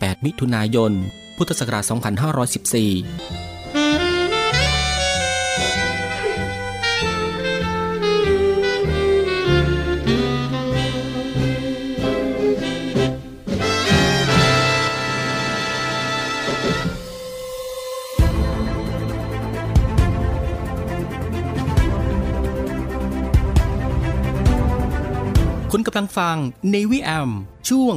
8 มิถุนายน พุทธศักราช 2514คุณกำลังฟัง Navy AM ช่วง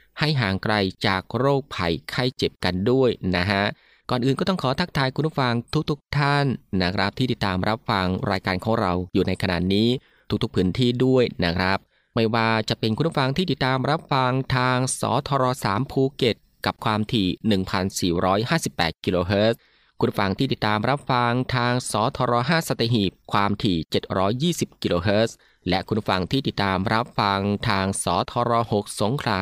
ให้ห่างไกลจากโรคภัยไข้เจ็บกันด้วยนะฮะก่อนอื่นก็ต้องขอทักทายคุณผู้ฟังทุกๆทท่านนะครับที่ติดตามรับฟังรายการของเราอยู่ในขณะนี้ทุกๆพื้นที่ด้วยนะครับ ไม่ว่าจะเป็นคุณผู้ฟังที่ติดตามรับฟังทางสทร3ภูเก็ตกับความถี่ 1,458 กิโลเฮิรตซ์คุณผู้ฟังที่ติดตามรับฟังทางสทร5สตหีบความถี่ 720 กิโลเฮิรตซ์และคุณผู้ฟังที่ติดตามรับฟังทางสทร6สงขลา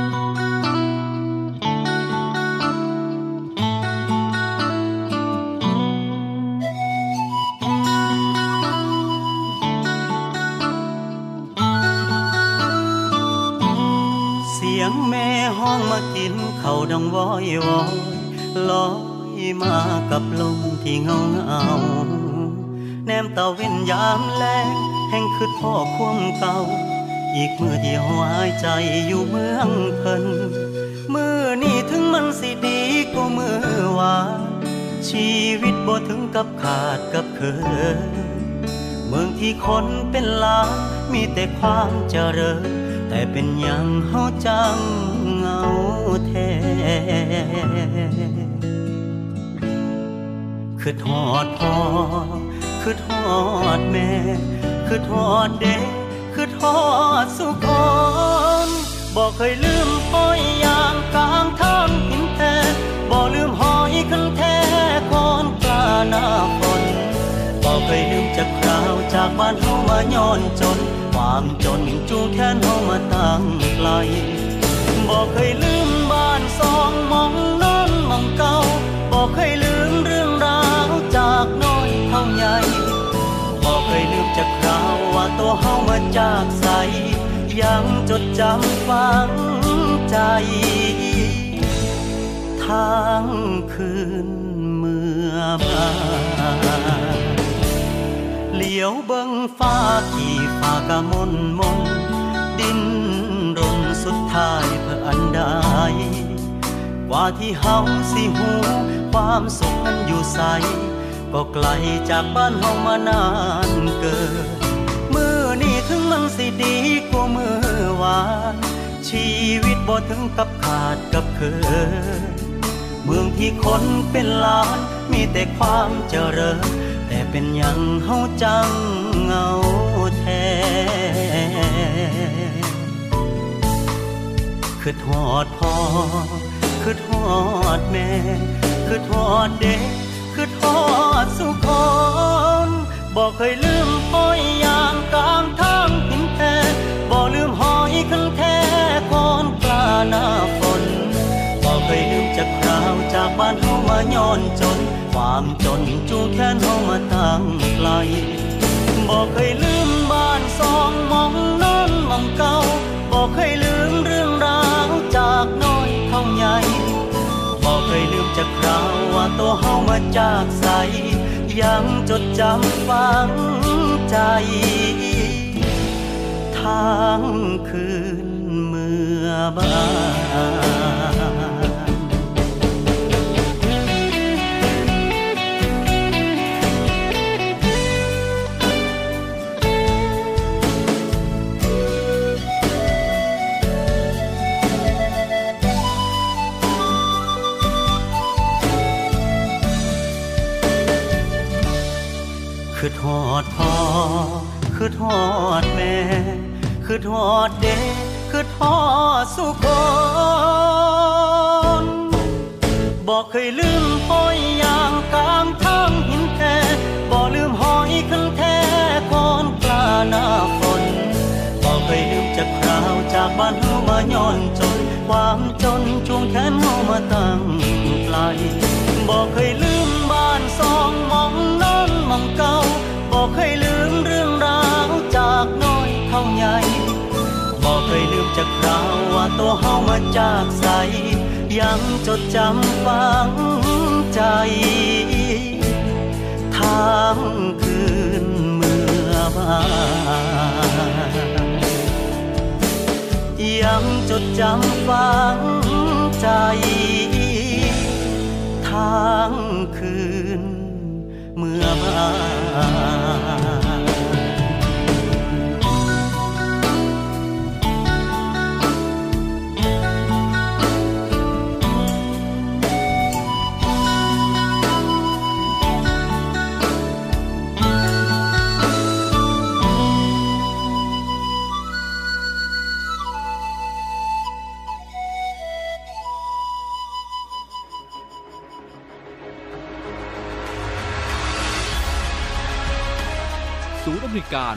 องมากินเขาดังวอยวอยลอยมากับลมที่เงาเงาแนมตาเว้นยามแลงแห่งคืดพ่อควมเก่า อีกมือที่หายใจอยู่เมืองเพิ่นมือนี่ถึงมันสิดีก็มือวานชีวิตบ่ถึงกับขาดกับเคยเมืองที่คนเป็นล้านมีแต่ความเจริญแต่เป็นอย่างเฮาจัง แท้คือทอดพ่อคือทอดแม่ คือทอดเด็ก คือทอดสุขคนบอกเคยลืมห้อยยางกลางทางหินแท้บอกลืมหอยคันแท้คอนปลาหน้าฝนบอกเคยลืมจากคราวจากบ้านเฮามาย้อนจน ความจนจูงแขนเฮามาตั้งไกล บอกเคยลืมบ้านสองมองนอนมองเก่าบอกเคยลืมเรื่องราวจากน้อยเท่าใหญ่บอกเคยลืมจากคราวว่าตัวเฮามาจากใส ยังจดจำฝังใจทางคืนเมื่อมาเหลียวเบิ่งฟ้าที่ฟ้ากะมนมนดินรนสุดท้าย ใดกว่าที่เฮาสิหูความสุขนั้นอยู่ใส ก็ไกลจากบ้านเฮามานานเกินมือนี่ถึงมันสิดีกว่ามือวาน ชีวิตบ่ถึงกับขาดกับเคยเมืองที่คนเป็นล้านมีแต่ความเจริญ แต่เป็นอย่างเฮาจังเงาแท้ คือทอดพ่อคือทอดแม่ คือทอดเด็ก คือทอดสุขคนบอกเคยลืมห้อยยางกลางทางหินแท้บอกลืมหอยคันแท้คอนปลาหน้าฝนบอกเคยลืมจากคราวจากบ้านเฮามาย้อนจน ความจนจูงแขนเฮามาตั้งไกลบอกเคยลืมบ้านสองมองนอนมองเก่าบอกเคยลืม จากน้อยเท่าใหญ่บอกเคยลืมจากคราวว่าตัวเฮามาจากใส ยังจดจำฝังใจทางคืนเมื่อบาน คือทอดพ่อคือทอดแม่ คือทอดเด็กคือทอดสุขคนบอกเคยลืมห้อยยางกลางทางหินแท้บอกลืมหอยคันแท้คอนปลาหน้าฝนบอกเคยลืมจากคราวจากบ้านเฮามาย้อนจน ความจนจูงแขนเฮามาตั้งไกลบอกเคยลืมบ้านสองมอง มองเก่าบอกเคยลืมเรื่องราวจากน้อยเท่าใหญ่บอกเคยลืมจากคราวว่าตัวเฮามาจากใส ยังจดจำฝังใจทางคืนเมื่อบายังจดจำฝังใจทางคืน เมื่อบาน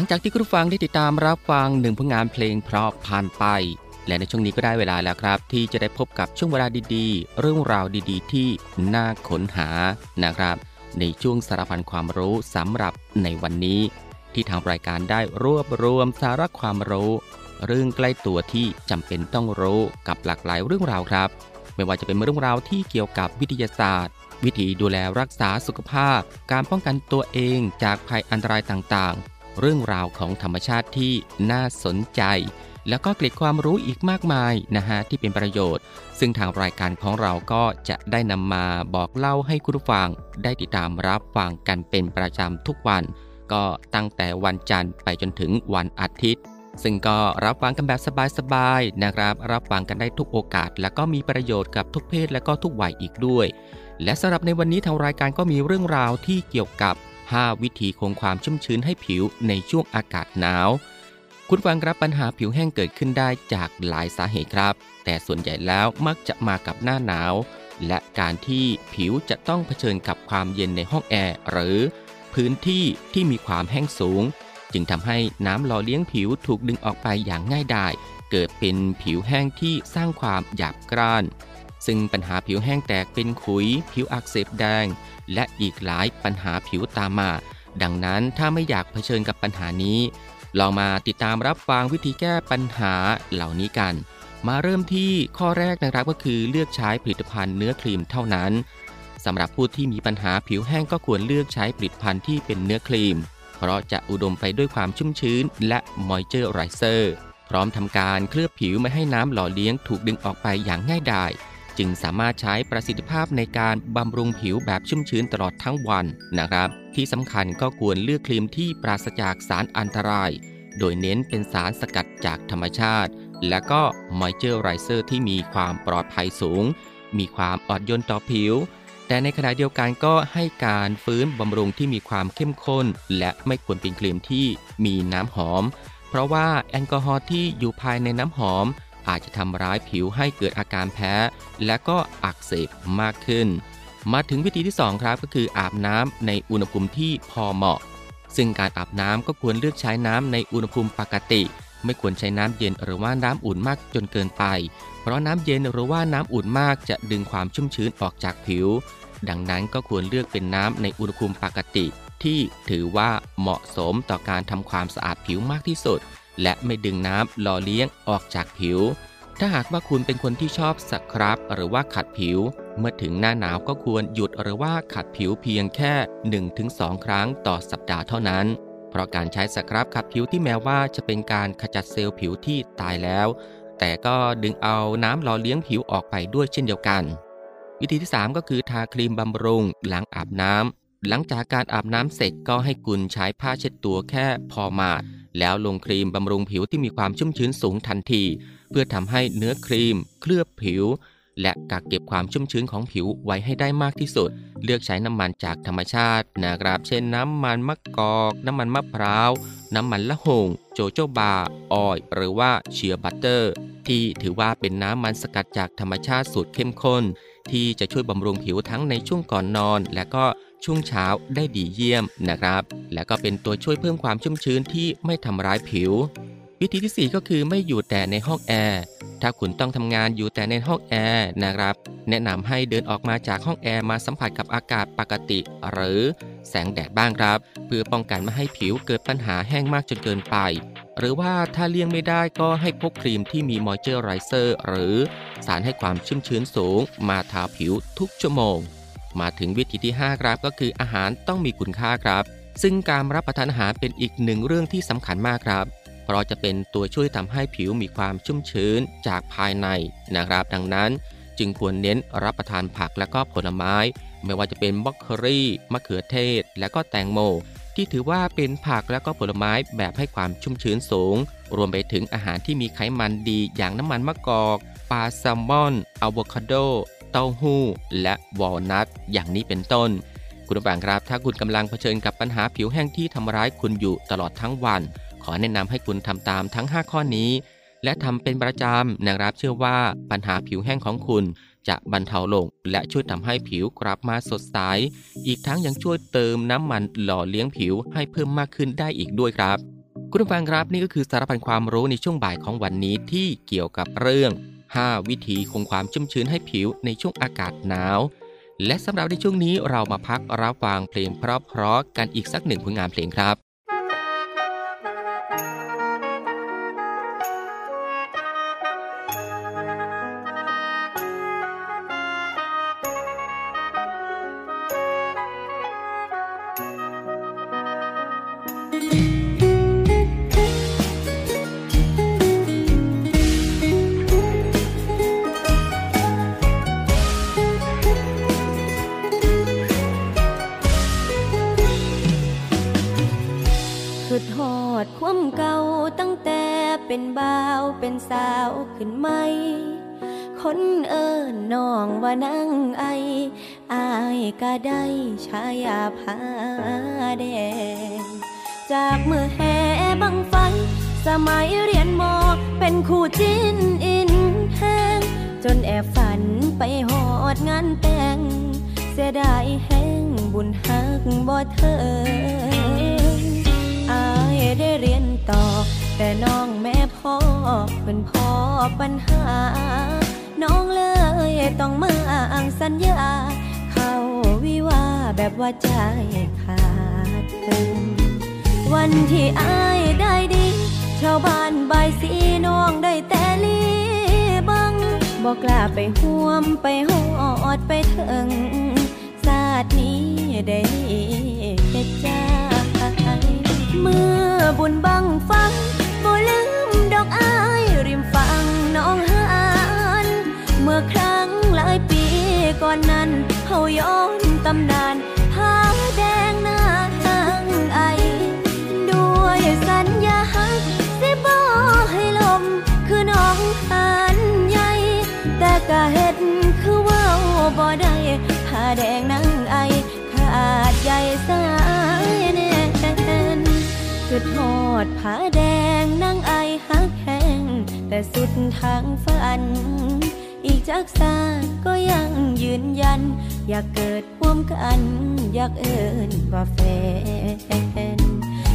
ลังจากที่คุณฟังได้ติดตามรับฟังหนึ่งผลงานเพลงเพราะผ่านไป และในช่วงนี้ก็ได้เวลาแล้วครับ ที่จะได้พบกับช่วงเวลาดีๆ เรื่องราวดีๆ ที่น่าค้นหานะครับ ในช่วงสารพันความรู้สำหรับในวันนี้ ที่ทางรายการได้รวบรวมสาระความรู้ เรื่องใกล้ตัวที่จำเป็นต้องรู้กับหลากหลายเรื่องราวครับ ไม่ว่าจะเป็นเรื่องราวที่เกี่ยวกับวิทยาศาสตร์ วิธีดูแลรักษาสุขภาพ การป้องกันตัวเองจากภัยอันตรายต่างๆ เรื่องราวของธรรมชาติที่น่าสนใจ แล้วก็เกล็ดความรู้อีกมากมายนะฮะที่เป็นประโยชน์ ซึ่งทางรายการของเราก็จะได้นำมาบอกเล่าให้คุณผู้ฟัง ได้ติดตามรับฟังกันเป็นประจำทุกวัน ก็ตั้งแต่วันจันทร์ไปจนถึงวันอาทิตย์ ซึ่งก็รับฟังกันแบบสบายๆนะครับ รับฟังกันได้ทุกโอกาส และก็มีประโยชน์กับทุกเพศและก็ทุกวัยอีกด้วย และสำหรับในวันนี้ทางรายการก็มีเรื่องราวที่เกี่ยวกับ 5 วิธีคงความชุ่มชื้นให้ผิวในช่วงอากาศหนาว คุณฟังครับปัญหาผิวแห้งเกิดขึ้นได้จากหลายสาเหตุครับ แต่ส่วนใหญ่แล้วมักจะมากับหน้าหนาว และการที่ผิวจะต้องเผชิญกับความเย็นในห้องแอร์หรือ พื้นที่ที่มีความแห้งสูง จึงทำให้น้ำหล่อเลี้ยงผิวถูกดึงออกไปอย่างง่ายดายเกิดเป็นผิวแห้งที่สร้างความหยาบกร้าน ซึ่งปัญหาผิวแห้งแตกเป็นขุย ผิวอักเสบแดง และอีกหลายปัญหาผิวตามมา ดังนั้นถ้าไม่อยากเผชิญกับปัญหานี้ ลองมาติดตามรับฟังวิธีแก้ปัญหาเหล่านี้กัน มาเริ่มที่ข้อแรกนะครับก็คือเลือกใช้ผลิตภัณฑ์เนื้อครีมเท่านั้นสำหรับผู้ที่มีปัญหาผิวแห้งก็ควรเลือกใช้ผลิตภัณฑ์ที่เป็นเนื้อครีม เพราะจะอุดมไปด้วยความชุ่มชื้น และมอยเจอร์ไรเซอร์พร้อมทำการเคลือบผิวไม่ให้น้ำหล่อเลี้ยงถูกดึงออกไปอย่างง่ายดาย จึงสามารถใช้ประสิทธิภาพในการบำรุงผิวแบบชุ่มชื้นตลอดทั้งวันนะครับ ที่สำคัญก็ควรเลือกครีมที่ปราศจากสารอันตราย โดยเน้นเป็นสารสกัดจากธรรมชาติ และก็มอยเจอร์ไรเซอร์ที่มีความปลอดภัยสูง มีความอ่อนโยนต่อผิว แต่ในขณะเดียวกันก็ให้การฟื้นบำรุงที่มีความเข้มข้น และไม่ควรเป็นครีมที่มีน้ำหอม เพราะว่าแอลกอฮอล์ที่อยู่ภายในน้ำหอม อาจจะทำร้ายผิวให้เกิดอาการแพ้ และก็อักเสบมากขึ้น มาถึงวิธีที่ 2 ครับก็คืออาบน้ำในอุณหภูมิที่พอเหมาะ ซึ่งการอาบน้ำก็ควรเลือกใช้น้ำในอุณหภูมิปกติ ไม่ควรใช้น้ำเย็นหรือว่าน้ำอุ่นมากจนเกินไป เพราะน้ำเย็นหรือว่าน้ำอุ่นมากจะดึงความชุ่มชื้นออกจากผิว ดังนั้นก็ควรเลือกเป็นน้ำในอุณหภูมิปกติที่ถือว่าเหมาะสมต่อการทำความสะอาดผิวมากที่สุด และไม่ดึงน้ำหล่อเลี้ยงออกจากผิว ถ้าหากว่าคุณเป็นคนที่ชอบสครับ หรือว่าขัดผิว เมื่อถึงหน้าหนาวก็ควรหยุดหรือว่าขัดผิวเพียงแค่ 1-2 ครั้งต่อสัปดาห์เท่านั้น เพราะการใช้สครับขัดผิวที่แม้ว่าจะเป็นการขจัดเซลล์ผิวที่ตายแล้ว แต่ก็ดึงเอาน้ำหล่อเลี้ยงผิวออกไปด้วยเช่นเดียวกัน วิธีที่ 3 ก็คือทาครีมบำรุงหลังอาบน้ำ หลังจากการอาบน้ำเสร็จก็ให้คุณใช้ผ้าเช็ดตัวแค่พอมาด แล้วลงครีมบำรุงผิวที่มีความชุ่มชื้นสูงทันที เพื่อทำให้เนื้อครีม เคลือบผิว และกักเก็บความชุ่มชื้นของผิวไว้ให้ได้มากที่สุด เลือกใช้น้ำมันจากธรรมชาตินะครับเช่นน้ำมันมะกอก น้ำมันมะพร้าว น้ำมันละหุ่ง jojoba oil หรือว่า shea butter ที่ถือว่าเป็นน้ำมันสกัดจากธรรมชาติสูตรเข้มข้น ที่จะช่วยบำรุงผิวทั้งในช่วงก่อนนอน และก็ช่วงเช้าได้ดีเยี่ยมนะครับ และก็เป็นตัวช่วยเพิ่มความชุ่มชื้นที่ไม่ทำร้ายผิว วิธีที่ 4 ก็คือไม่อยู่แต่ในห้องแอร์ ถ้าคุณต้องทำงานอยู่แต่ในห้องแอร์นะครับ แนะนำให้เดินออกมาจากห้องแอร์มาสัมผัสกับอากาศปกติ หรือแสงแดดบ้างครับ เพื่อป้องกันไม่ให้ผิวเกิดปัญหาแห้งมากจนเกินไป หรือว่าถ้าเลี่ยงไม่ได้ก็ให้พกครีมที่มีมอยเจอร์ไรเซอร์หรือสารให้ความชุ่มชื้นสูง มาทาผิวทุกชั่วโมง มาถึงวิธีที่ 5 ครับก็คืออาหารต้องมีคุณค่าครับ ซึ่งการรับประทานอาหารเป็นอีกหนึ่งเรื่องที่สำคัญมากครับ เพราะจะเป็นตัวช่วยทำให้ผิวมีความชุ่มชื้นจากภายในนะครับ ดังนั้นจึงควรเน้นรับประทานผักและก็ผลไม้ ไม่ว่าจะเป็นบล็อกโครี่มะเขือเทศ และก็แตงโม ที่ถือว่าเป็นผักและก็ผลไม้แบบให้ความชุ่มชื้นสูง รวมไปถึงอาหารที่มีไขมันดีอย่างน้ำมันมะกอกปลาแซลมอนอะโวคาโด เต้าหู้ และวอลนัทอย่างนี้เป็นต้น คุณผู้ฟังครับ ถ้าคุณกำลังเผชิญกับปัญหาผิวแห้งที่ทำร้ายคุณอยู่ตลอดทั้งวัน อแนะนำให้คุณทำตามทั้ง 5 ข้อนี้ และทำเป็นประจำนะครับเชื่อว่าปัญหาผิวแห้งของคุณ จะบรรเทาลง และช่วยทำให้ผิวกลับมาสดใส อีกทั้งยังช่วยเติมน้ำมันหล่อเลี้ยงผิวให้เพิ่มมากขึ้นได้อีกด้วยครับ คุณผู้ฟังครับนี่ก็คือสารพันความรู้ในช่วงบ่ายของวันนี้ที่เกี่ยวกับเรื่อง 5 วิธีคงความชุ่มชื้นให้ผิวในช่วงอากาศหนาวและสำหรับในช่วงนี้เรามาพักรับฟังเพลงเพราะๆกันอีกสักหนึ่งผลงานเพลงครับ ฝันไปหอดงานแต่ง เสียดายแห้งบุญหักบ่เธออายได้เรียนต่อ แต่น้องแม่พ่อเป็นพ่อปัญหา น้องเลยต้องมาอ่างสัญญา เข้าวิวาแบบว่าใจขาดเติมวันที่อายได้ดี ชาวบ้านบายสีน้องได้แต่ลี บอกกล้าไปห่วมไปหอดไปถึงศาสตร์นี้ได้เฮ็ดใจเมื่อบุญบังฟังบ่ลืมดอกอายริมฝั่งน้องหานเมื่อครั้งหลายปีก่อนนั้นเฮาย้อนตำนาน แดงนั่งไอ ขาดใยสายแน่นคือทอดผ้าแดงนั่งไอหักแห้งแต่สุดทางฝัน อีกจากสาก็ยังยืนยัน อยากเกิดร่วมกัน อยากเอินว่าแฟน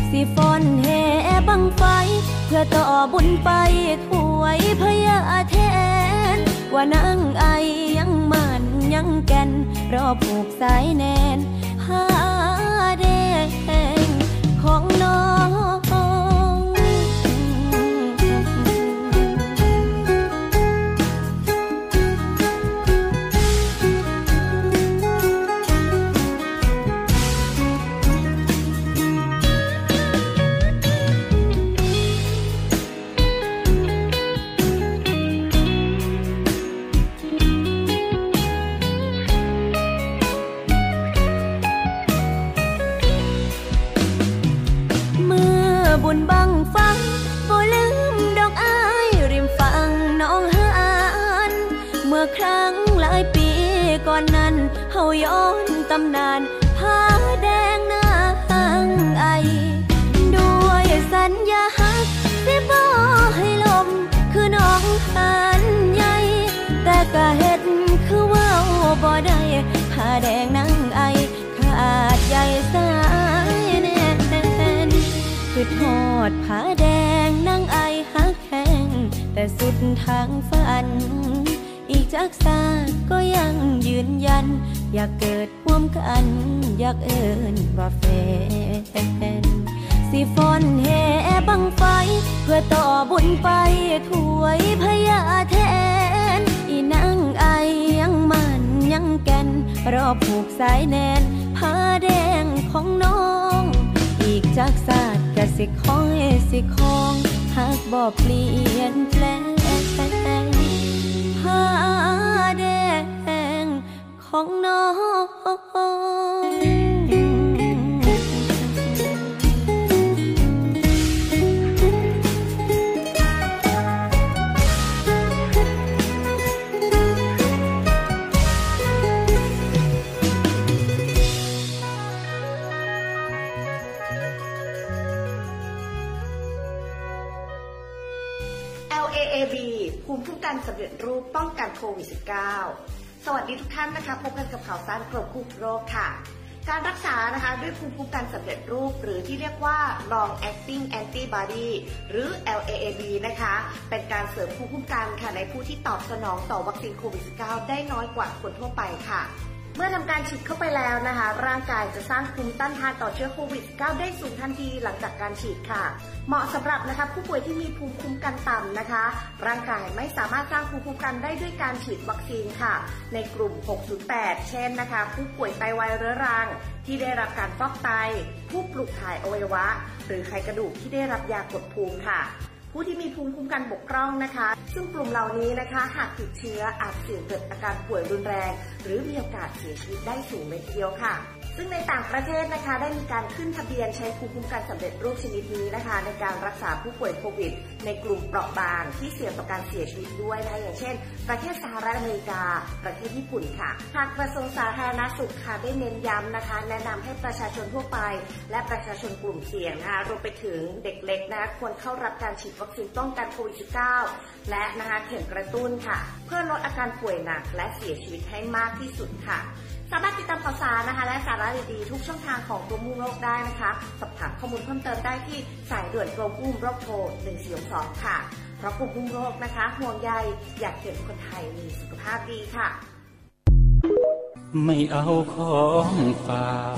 สิฟอนแห่บังไฟ เพื่อต่อบุญไปถวยพยาแทน ว่านางไอยังมัน ยังแก่นรอผูกสายแนนผ้า ทางฝัน อีกจากซาก็ยังยืนยัน อยากเกิดร่วมกัน อยากเอินว่าแฟนสิฟอนแห่บังไฟ เพื่อต่อบุญไปถวยพญาแทน อีนางไอยังมันยังแก่นรอผูกสายแนนผ้าแดงของน้อง อีกจากศาสตร์กสิคอยสิคองหากบ่เปลี่ยนแปลง แดงของน้อง กันสำเร็จรูปป้องกันโควิด -19 สวัสดีทุกท่านนะคะพบกันกับข่าวสารกรมควบคุมโรคค่ะ การรักษานะคะด้วยภูมิคุ้มกันสำเร็จรูป หรือที่เรียกว่า long acting antibody หรือ LAAB นะคะ เป็นการเสริมภูมิคุ้มกันค่ะในผู้ที่ตอบสนองต่อวัคซีนโควิด -19 ได้น้อยกว่าคนทั่วไปค่ะ เมื่อทำการฉีดเข้าไปแล้วนะคะ ร่างกายจะสร้างภูมิต้านทานต่อเชื้อโควิด -19 ได้สูงทันทีหลังจากการฉีดค่ะ เหมาะสำหรับนะคะผู้ป่วยที่มีภูมิคุ้มกันต่ำนะคะ ร่างกายไม่สามารถสร้างภูมิคุ้มกันได้ด้วยการฉีดวัคซีนค่ะ ในกลุ่ม 608 เช่นนะคะ ผู้ป่วยไตวายเรื้อรัง ที่ได้รับการฟอกไต ผู้ปลูกถ่ายอวัยวะ หรือไขกระดูกที่ได้รับยากดภูมิค่ะ ผู้ที่มีภูมิคุ้มกันบกพร่องนะคะ ซึ่งกลุ่มเหล่านี้นะคะ หากติดเชื้ออาจเสี่ยงเกิดอาการป่วยรุนแรง หรือมีโอกาสเสียชีวิตได้สูงเลยทีเดียวค่ะ ซึ่งในต่างประเทศนะคะได้มีการขึ้นทะเบียนใช้ภูมิคุ้มกันสำเร็จรูปชนิดนี้นะคะ ในการรักษาผู้ป่วยโควิด ในกลุ่มเปราะบางที่เสี่ยงต่อการเสียชีวิตด้วยนะคะอย่างเช่น ประเทศสหรัฐอเมริกา ประเทศญี่ปุ่นค่ะทางกระทรวงสาธารณสุขค่ะได้เน้นย้ำนะคะ แนะนำให้ประชาชนทั่วไป และประชาชนกลุ่มเสี่ยงนะคะรวมไปถึงเด็กเล็กนะคะควรเข้ารับการฉีดวัคซีนป้องกันโควิด -19 และนะคะเข็มกระตุ้นค่ะ เพื่อลดอาการป่วยหนักและเสียชีวิตให้มากที่สุดค่ะ สามารถติดตามข่าวสารนะคะ และสาระดีๆทุกช่องทางของกรมควบคุมโรคได้นะคะสอบถามข้อมูลเพิ่มเติมได้ที่สายด่วนกรมควบคุมโรคโทร1422ค่ะ เพราะกรมควบคุมโรคนะคะห่วงใยอยากเห็นคนไทยมีสุขภาพดีค่ะ ไม่เอาของฝาก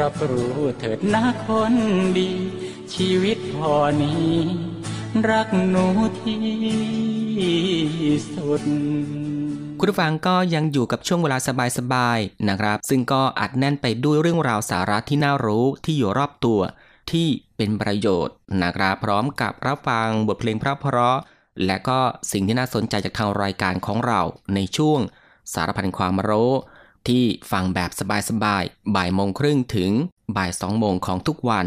รับรู้เถิดนะคนดี ชีวิตพอนี้ รักหนูที่สุด คุณผู้ฟังก็ยังอยู่กับช่วงเวลาสบายๆนะครับ ซึ่งก็อัดแน่นไปด้วยเรื่องราวสาระที่น่ารู้ที่อยู่รอบตัว ที่เป็นประโยชน์นะครับพร้อมกับรับฟังบทเพลงเพราะๆและก็สิ่งที่น่าสนใจจากทางรายการของเราในช่วงสารพันความรู้ ที่ฟังแบบสบายๆ บ่ายโมงครึ่งถึงบ่ายสองโมงของทุกวัน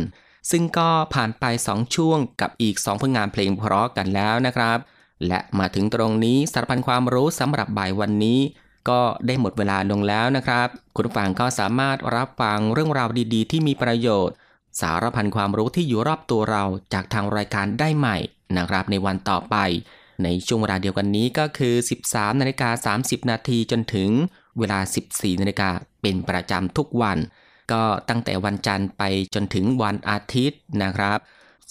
ซึ่งก็ผ่านไป 2 ช่วงกับอีก 2 ผลงานเพลงเพราะกันแล้วนะครับ และมาถึงตรงนี้สารพันความรู้สำหรับบ่ายวันนี้ ก็ได้หมดเวลาลงแล้วนะครับ คุณผู้ฟังก็สามารถรับฟังเรื่องราวดีๆ ที่มีประโยชน์ สารพันความรู้ที่อยู่รอบตัวเราจากทางรายการได้ใหม่นะครับในวันต่อไปในช่วงเวลาเดียวกันนี้ก็คือ 13 นาฬิกา 30 นาทีจนถึง เวลา 14นาฬิกาเป็นประจำทุกวัน ก็ตั้งแต่วันจันทร์ไปจนถึงวันอาทิตย์นะครับ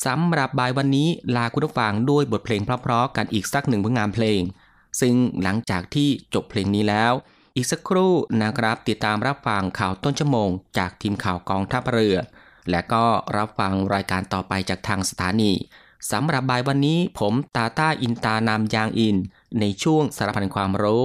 สำหรับบ่ายวันนี้ลาคุณผู้ฟังด้วยบทเพลงเพราะๆกันอีกสักหนึ่งผลงานเพลง ซึ่งหลังจากที่จบเพลงนี้แล้ว อีกสักครู่นะครับติดตามรับฟังข่าวต้นชั่วโมง จากทีมข่าวกองทัพเรือ และก็รับฟังรายการต่อไปจากทางสถานีสำหรับบ่ายวันนี้ผมตาต้าอินตานามยางอิน ในช่วงสารพันความรู้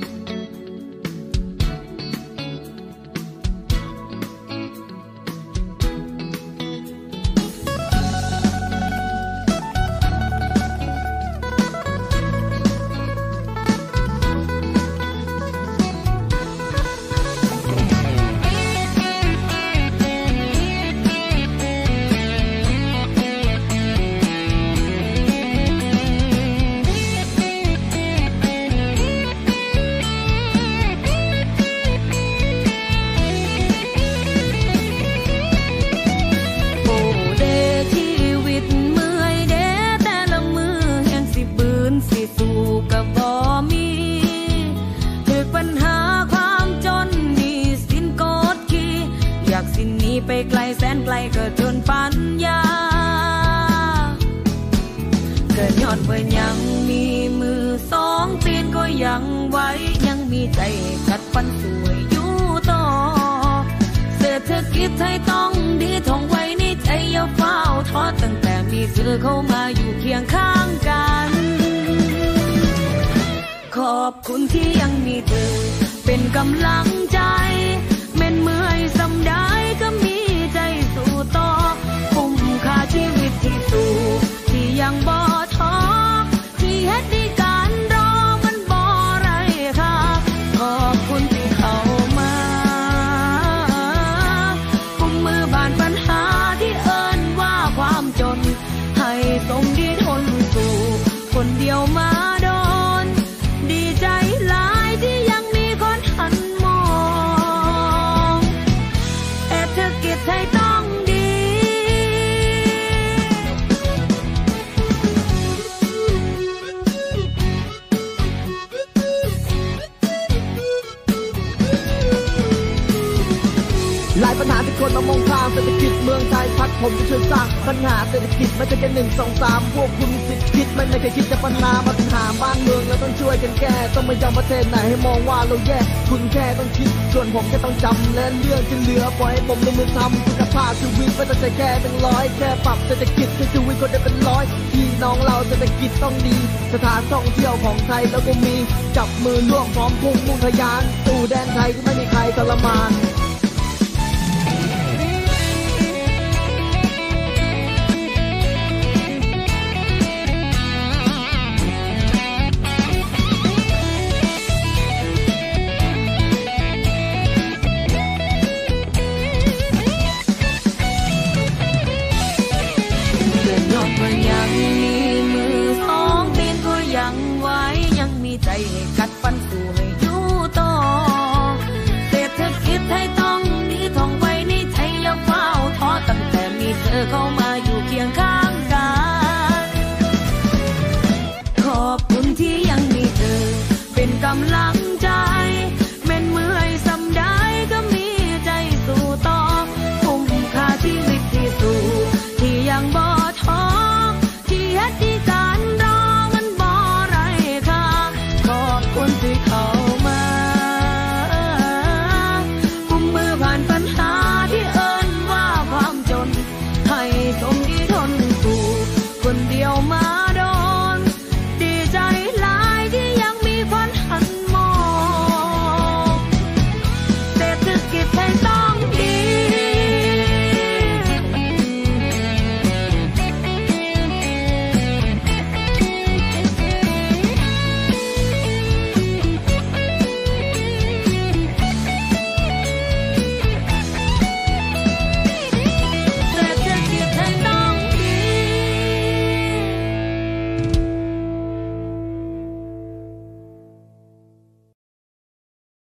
ไม่ต้องดีท่องไว้ในใจยาเฝ้าทอดตั้งแต่มีเธอเข้ามาอยู่เคียงข้างกัน ขอบคุณที่ยังมีเธอ เป็นกำลังใจ และเรื่องที่เหลือปล่อยให้ผมลงมือทำคุณภาพชีวิตไม่ต้องใจแค่เป็นร้อยแค่ปรับเศรษฐกิจให้ชีวิตคนได้เป็นร้อยพี่น้องเราเศรษฐกิจต้องดี สถานท่องเที่ยวของไทยแล้วก็มีจับมือร่วมพร้อมพุ่งมุ่งทะยานตู่แดนไทยที่ไม่มีใครทรมาน